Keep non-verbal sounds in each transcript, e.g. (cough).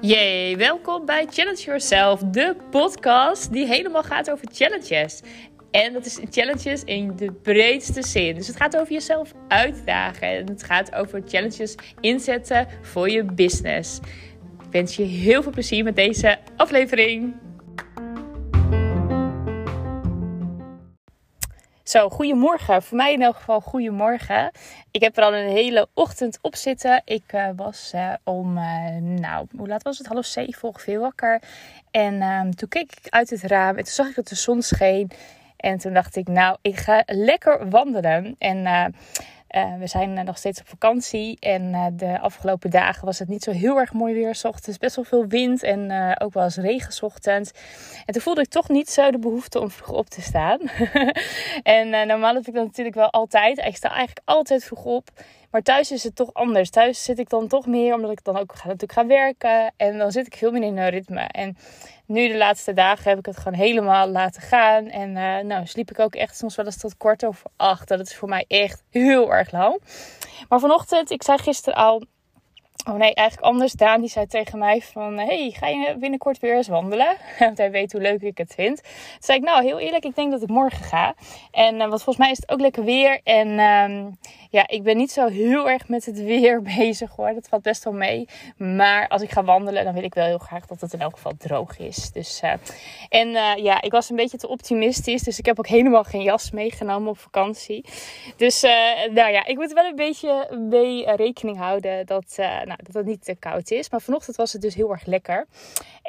Yay, welkom bij Challenge Yourself, de podcast die helemaal gaat over challenges. En dat is challenges in de breedste zin. Dus het gaat over jezelf uitdagen en het gaat over challenges inzetten voor je business. Ik wens je heel veel plezier met deze aflevering. Zo, goedemorgen. Voor mij in elk geval goedemorgen. Ik heb er al een hele ochtend op zitten. Ik uh, was uh, om, uh, nou, hoe laat was het? Half zeven ongeveer wakker. En ehm, toen keek ik uit het raam en toen zag ik dat de zon scheen. En toen dacht ik, nou, ik ga lekker wandelen. En uh, we zijn nog steeds op vakantie en uh, de afgelopen dagen was het niet zo heel erg mooi weer. S ochtends best wel veel wind en ook wel eens regen ochtends. En toen voelde ik toch niet zo de behoefte om vroeg op te staan. (laughs) en normaal heb ik dat natuurlijk wel altijd. Ik sta eigenlijk altijd vroeg op. Maar thuis is het toch anders. Thuis zit ik dan toch meer, omdat ik dan ook ga, natuurlijk ga werken. En dan zit ik veel meer in een ritme. En nu de laatste dagen heb ik het gewoon helemaal laten gaan. En uh, nou sliep ik ook echt soms wel eens tot kwart over acht. Dat is voor mij echt heel erg lang. Maar vanochtend, ik zei gisteren al Oh nee, eigenlijk anders. Daan die zei tegen mij van... hey, ga je binnenkort weer eens wandelen? (laughs) Want hij weet hoe leuk ik het vind. Toen zei ik, nou heel eerlijk, ik denk dat ik morgen ga. En uh, volgens mij is het ook lekker weer. En um, ja, ik ben niet zo heel erg met het weer (laughs) bezig hoor. Dat valt best wel mee. Maar als ik ga wandelen, dan wil ik wel heel graag dat het in elk geval droog is. Dus, uh, en uh, ja, ik was een beetje te optimistisch. Dus ik heb ook helemaal geen jas meegenomen op vakantie. Dus nou ja, ik moet wel een beetje mee rekening houden dat nou, dat het niet te koud is. Maar vanochtend was het dus heel erg lekker.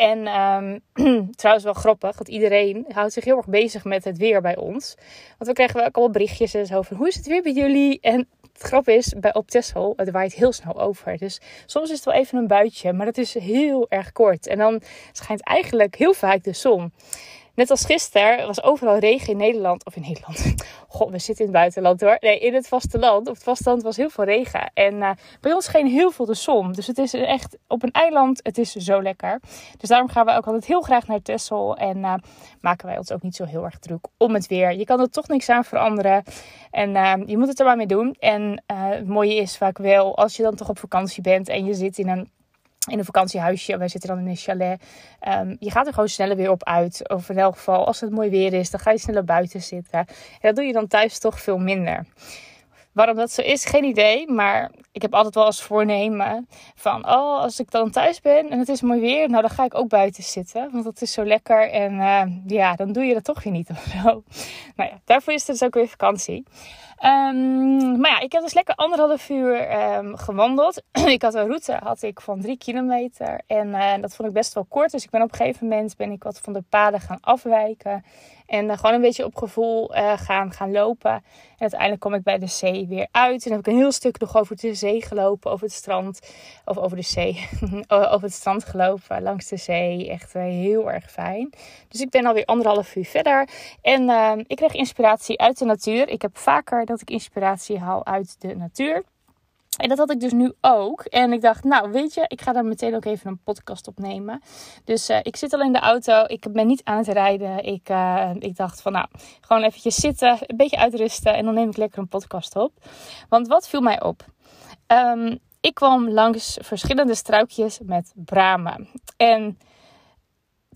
En um, (clears throat) trouwens wel grappig, want iedereen houdt zich heel erg bezig met het weer bij ons. Want we krijgen ook al berichtjes en zo van hoe is het weer bij jullie? En het grap is, bij, op Texel, het waait heel snel over. Dus soms is het wel even een buitje, maar dat is heel erg kort. En dan schijnt eigenlijk heel vaak de zon. Net als gisteren was overal regen in Nederland. Of in Nederland. (laughs) God, we zitten in het buitenland hoor. Nee, in het vasteland. Op het vasteland was heel veel regen. En uh, bij ons scheen heel veel de zon. Dus het is echt op een eiland. Het is zo lekker. Dus daarom gaan we ook altijd heel graag naar Texel. En uh, maken wij ons ook niet zo heel erg druk om het weer. Je kan er toch niks aan veranderen. En uh, je moet het er maar mee doen. En het mooie is vaak wel, als je dan toch op vakantie bent en je zit in een in een vakantiehuisje. Wij zitten dan in een chalet. Um, je gaat er gewoon sneller weer op uit. Of in elk geval, als het mooi weer is, dan ga je sneller buiten zitten. En dat doe je dan thuis toch veel minder. Waarom dat zo is, geen idee. Maar ik heb altijd wel als voornemen van... Oh, als ik dan thuis ben en het is mooi weer... Nou, dan ga ik ook buiten zitten. Want dat is zo lekker. En uh, ja, dan doe je dat toch weer niet of zo. (laughs) Nou ja, daarvoor is het dus ook weer vakantie. Um, maar ja, ik heb dus lekker anderhalf uur um, gewandeld. (clears throat) ik had een route had ik van drie kilometer. En uh, dat vond ik best wel kort. Dus ik ben op een gegeven moment ben ik wat van de paden gaan afwijken. En uh, gewoon een beetje op gevoel uh, gaan, gaan lopen. En uiteindelijk kom ik bij de zee weer uit. En heb ik een heel stuk nog over de zee gelopen. Over het strand. Of over de zee. (laughs) over het strand gelopen. Langs de zee. Echt heel erg fijn. Dus ik ben alweer anderhalf uur verder. En uh, ik kreeg inspiratie uit de natuur. Ik heb vaker dat ik inspiratie haal uit de natuur. En dat had ik dus nu ook. En ik dacht, nou weet je, ik ga daar meteen ook even een podcast opnemen. Dus uh, ik zit al in de auto. Ik ben niet aan het rijden. Ik, uh, ik dacht van nou, gewoon eventjes zitten, een beetje uitrusten. En dan neem ik lekker een podcast op. Want wat viel mij op? Um, ik kwam langs verschillende struikjes met bramen. En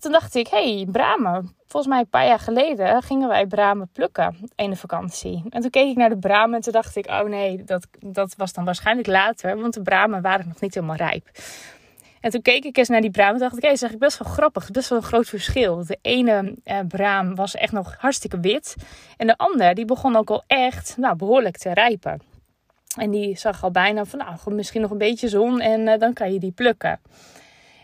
toen dacht ik, hey, bramen. Volgens mij een paar jaar geleden gingen wij bramen plukken in de vakantie. En toen keek ik naar de bramen en toen dacht ik, oh nee, dat, dat was dan waarschijnlijk later. Want de bramen waren nog niet helemaal rijp. En toen keek ik eens naar die braam en dacht ik, hé, is eigenlijk best wel grappig. Best wel een groot verschil. De ene eh, braam was echt nog hartstikke wit. En de andere, die begon ook al echt nou, behoorlijk te rijpen. En die zag al bijna van, nou, misschien nog een beetje zon en uh, dan kan je die plukken.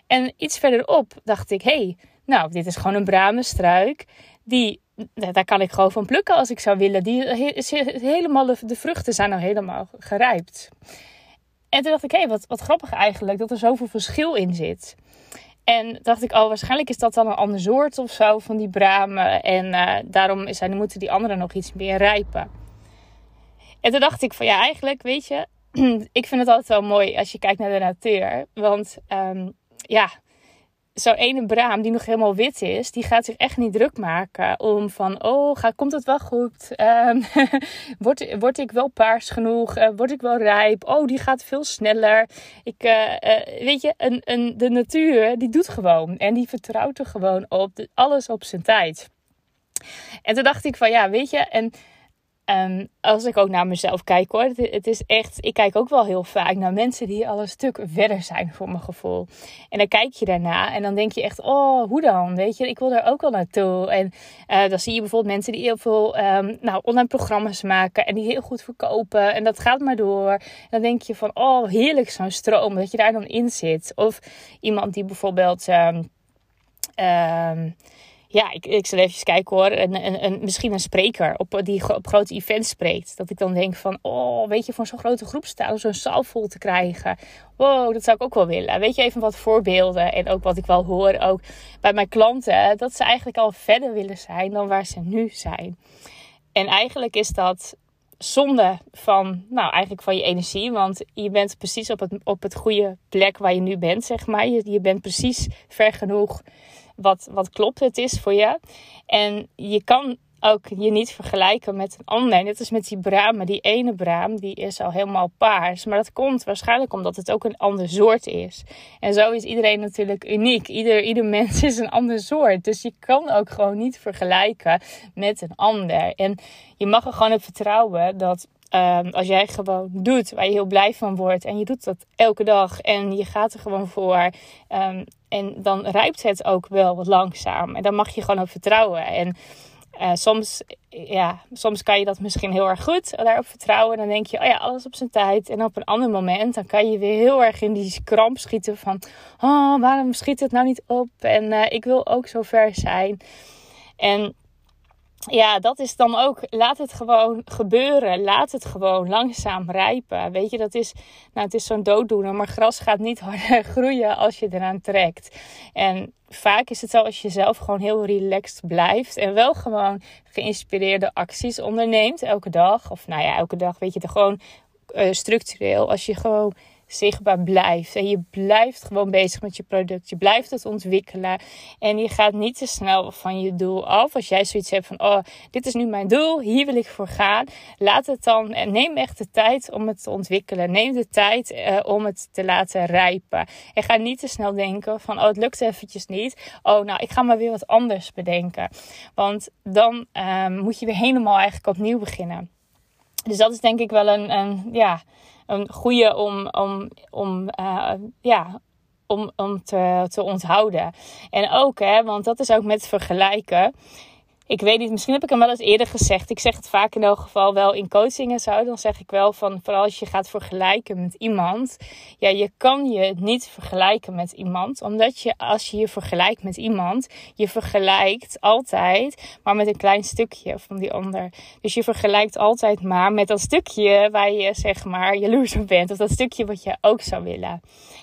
En iets verderop dacht ik, hé, hey, nou, dit is gewoon een bramenstruik. Die, daar kan ik gewoon van plukken als ik zou willen. Die, helemaal, de vruchten zijn nou helemaal gerijpt. En toen dacht ik, hé, hey, wat, wat grappig eigenlijk dat er zoveel verschil in zit. En dacht ik, oh, waarschijnlijk is dat dan een ander soort of zo van die bramen. En uh, daarom zijn, moeten die anderen nog iets meer rijpen. En toen dacht ik van ja, eigenlijk, weet je, (clears throat) ik vind het altijd wel mooi als je kijkt naar de natuur. Want um, ja, zo'n ene braam die nog helemaal wit is, die gaat zich echt niet druk maken om van, oh, gaat, komt het wel goed? Um, (laughs) word, word ik wel paars genoeg? Uh, word ik wel rijp? Oh, die gaat veel sneller. Ik, uh, uh, weet je, een, een, de natuur, die doet gewoon. En die vertrouwt er gewoon op. Alles op zijn tijd. En toen dacht ik van, ja, weet je, en Um, als ik ook naar mezelf kijk hoor, het, is echt, ik kijk ook wel heel vaak naar mensen die al een stuk verder zijn voor mijn gevoel. En dan kijk je daarna en dan denk je echt, oh, hoe dan? Weet je, ik wil daar ook wel naartoe. En uh, dan zie je bijvoorbeeld mensen die heel veel um, nou, online programma's maken en die heel goed verkopen. En dat gaat maar door. Dan denk je van, oh, heerlijk zo'n stroom, dat je daar dan in zit. Of iemand die bijvoorbeeld. Um, ja, ik, ik zal even kijken hoor. Een, een, misschien een spreker op, die op grote events spreekt. Dat ik dan denk van, oh, weet je, voor zo'n grote groep staan, zo'n zaal vol te krijgen. Wow, dat zou ik ook wel willen. Weet je, even wat voorbeelden. En ook wat ik wel hoor, ook bij mijn klanten, dat ze eigenlijk al verder willen zijn dan waar ze nu zijn. En eigenlijk is dat zonde van, nou, eigenlijk van je energie. Want je bent precies op het, op het goede plek waar je nu bent, zeg maar. Je, je bent precies ver genoeg wat, wat klopt het is voor je. En je kan ook je niet vergelijken met een ander. Net als met die bramen. Die ene braam die is al helemaal paars. Maar dat komt waarschijnlijk omdat het ook een ander soort is. En zo is iedereen natuurlijk uniek. Ieder, ieder mens is een ander soort. Dus je kan ook gewoon niet vergelijken met een ander. En je mag er gewoon op vertrouwen dat Um, als jij gewoon doet waar je heel blij van wordt en je doet dat elke dag en je gaat er gewoon voor. Um, en dan rijpt het ook wel wat langzaam. En dan mag je gewoon op vertrouwen. En uh, soms, ja, soms kan je dat misschien heel erg goed daarop vertrouwen. Dan denk je, oh ja, alles op zijn tijd. En op een ander moment, dan kan je weer heel erg in die kramp schieten van... Oh, waarom schiet het nou niet op? En uh, ik wil ook zo ver zijn. En ja, dat is dan ook, laat het gewoon gebeuren. Laat het gewoon langzaam rijpen. Weet je, dat is, nou, het is zo'n dooddoener, maar gras gaat niet (laughs) harder groeien als je eraan trekt. En vaak is het zo als je zelf gewoon heel relaxed blijft en wel gewoon geïnspireerde acties onderneemt elke dag. Of nou ja, elke dag weet je, gewoon uh, structureel. Als je gewoon zichtbaar blijft. En je blijft gewoon bezig met je product. Je blijft het ontwikkelen. En je gaat niet te snel van je doel af. Als jij zoiets hebt van, oh, dit is nu mijn doel. Hier wil ik voor gaan. Laat het dan, en neem echt de tijd om het te ontwikkelen. Neem de tijd uh, om het te laten rijpen. En ga niet te snel denken van, oh, het lukt eventjes niet. Oh, nou, ik ga maar weer wat anders bedenken. Want dan uh, moet je weer helemaal eigenlijk opnieuw beginnen. Dus dat is denk ik wel een, een ja, een goede om, om, om, uh, ja, om, om te, te onthouden. En ook, hè, want dat is ook met vergelijken ik weet niet, misschien heb ik hem wel eens eerder gezegd. Ik zeg het vaak in elk geval wel in coaching en zo. Dan zeg ik wel van, vooral als je gaat vergelijken met iemand. Ja, je kan je niet vergelijken met iemand. Omdat je, als je je vergelijkt met iemand, je vergelijkt altijd maar met een klein stukje van die ander. Dus je vergelijkt altijd maar met dat stukje waar je zeg maar jaloers op bent. Of dat stukje wat je ook zou willen.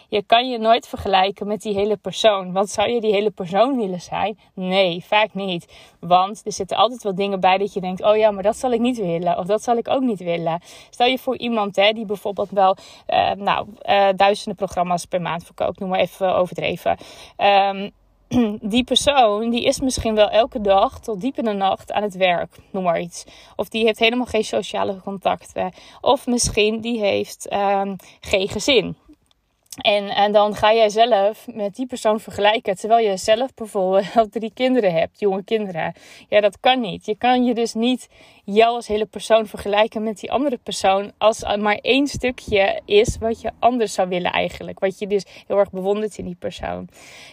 Je kan je nooit vergelijken met die hele persoon. Want zou je die hele persoon willen zijn? Nee, vaak niet. Want er zitten altijd wel dingen bij dat je denkt: oh ja, maar dat zal ik niet willen. Of dat zal ik ook niet willen. Stel je voor iemand hè, die bijvoorbeeld wel uh, nou, uh, duizenden programma's per maand verkoopt. Noem maar even overdreven. Um, (clears throat) die persoon die is misschien wel elke dag tot diep in de nacht aan het werk, noem maar iets. Of die heeft helemaal geen sociale contacten. Of misschien die heeft um, geen gezin. En, en dan ga jij zelf met die persoon vergelijken. Terwijl je zelf bijvoorbeeld (laughs) drie kinderen hebt, jonge kinderen. Ja, dat kan niet. Je kan je dus niet jou als hele persoon vergelijken met die andere persoon. Als er maar één stukje is wat je anders zou willen eigenlijk. Wat je dus heel erg bewondert in die persoon.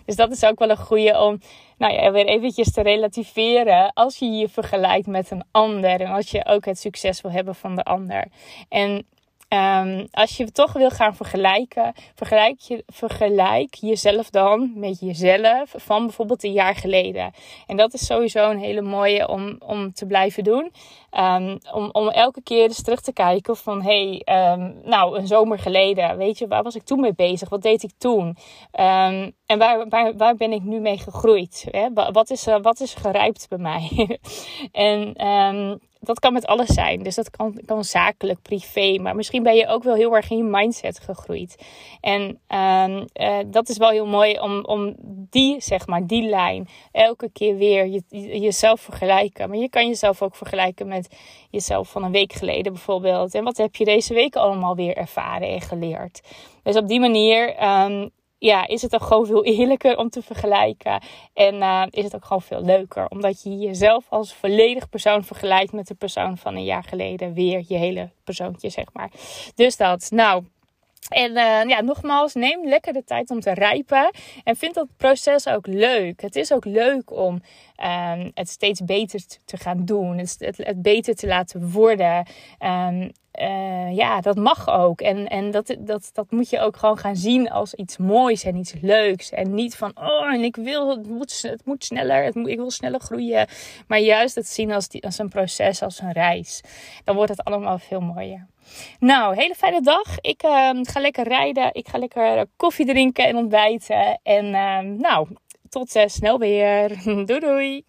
Dus dat is ook wel een goede om, nou ja, weer eventjes te relativeren. Als je je vergelijkt met een ander. En als je ook het succes wil hebben van de ander. En Um, als je toch wil gaan vergelijken, vergelijk, je, vergelijk jezelf dan met jezelf van bijvoorbeeld een jaar geleden. En dat is sowieso een hele mooie om, om te blijven doen. Um, om, om elke keer eens terug te kijken van hé, hey, um, nou een zomer geleden, weet je, waar was ik toen mee bezig? Wat deed ik toen? en waar, waar, waar ben ik nu mee gegroeid? Hè? Wat, is, wat is gerijpt bij mij? (laughs) en dat kan met alles zijn. Dus dat kan, kan zakelijk, privé. Maar misschien ben je ook wel heel erg in je mindset gegroeid. En uh, uh, dat is wel heel mooi om, om die, zeg maar, die lijn elke keer weer je, jezelf vergelijken. Maar je kan jezelf ook vergelijken met jezelf van een week geleden bijvoorbeeld. En wat heb je deze week allemaal weer ervaren en geleerd? Dus op die manier um, ja, is het ook gewoon veel eerlijker om te vergelijken. En uh, is het ook gewoon veel leuker. Omdat je jezelf als volledig persoon vergelijkt met de persoon van een jaar geleden. Weer je hele persoontje, zeg maar. Dus dat. Nou, en uh, ja, nogmaals, neem lekker de tijd om te rijpen. En vind dat proces ook leuk. Het is ook leuk om um, het steeds beter te gaan doen. Het, het, beter te laten worden. Um, uh, ja, dat mag ook. En, en dat, dat, dat moet je ook gewoon gaan zien als iets moois en iets leuks. En niet van, oh, en ik wil, het moet, het moet sneller, het moet, ik wil sneller groeien. Maar juist het zien als, als een proces, als een reis. Dan wordt het allemaal veel mooier. Nou, hele fijne dag. Ik uh, ga lekker rijden. Ik ga lekker koffie drinken en ontbijten. En uh, nou, tot uh, snel weer. (laughs) doei doei.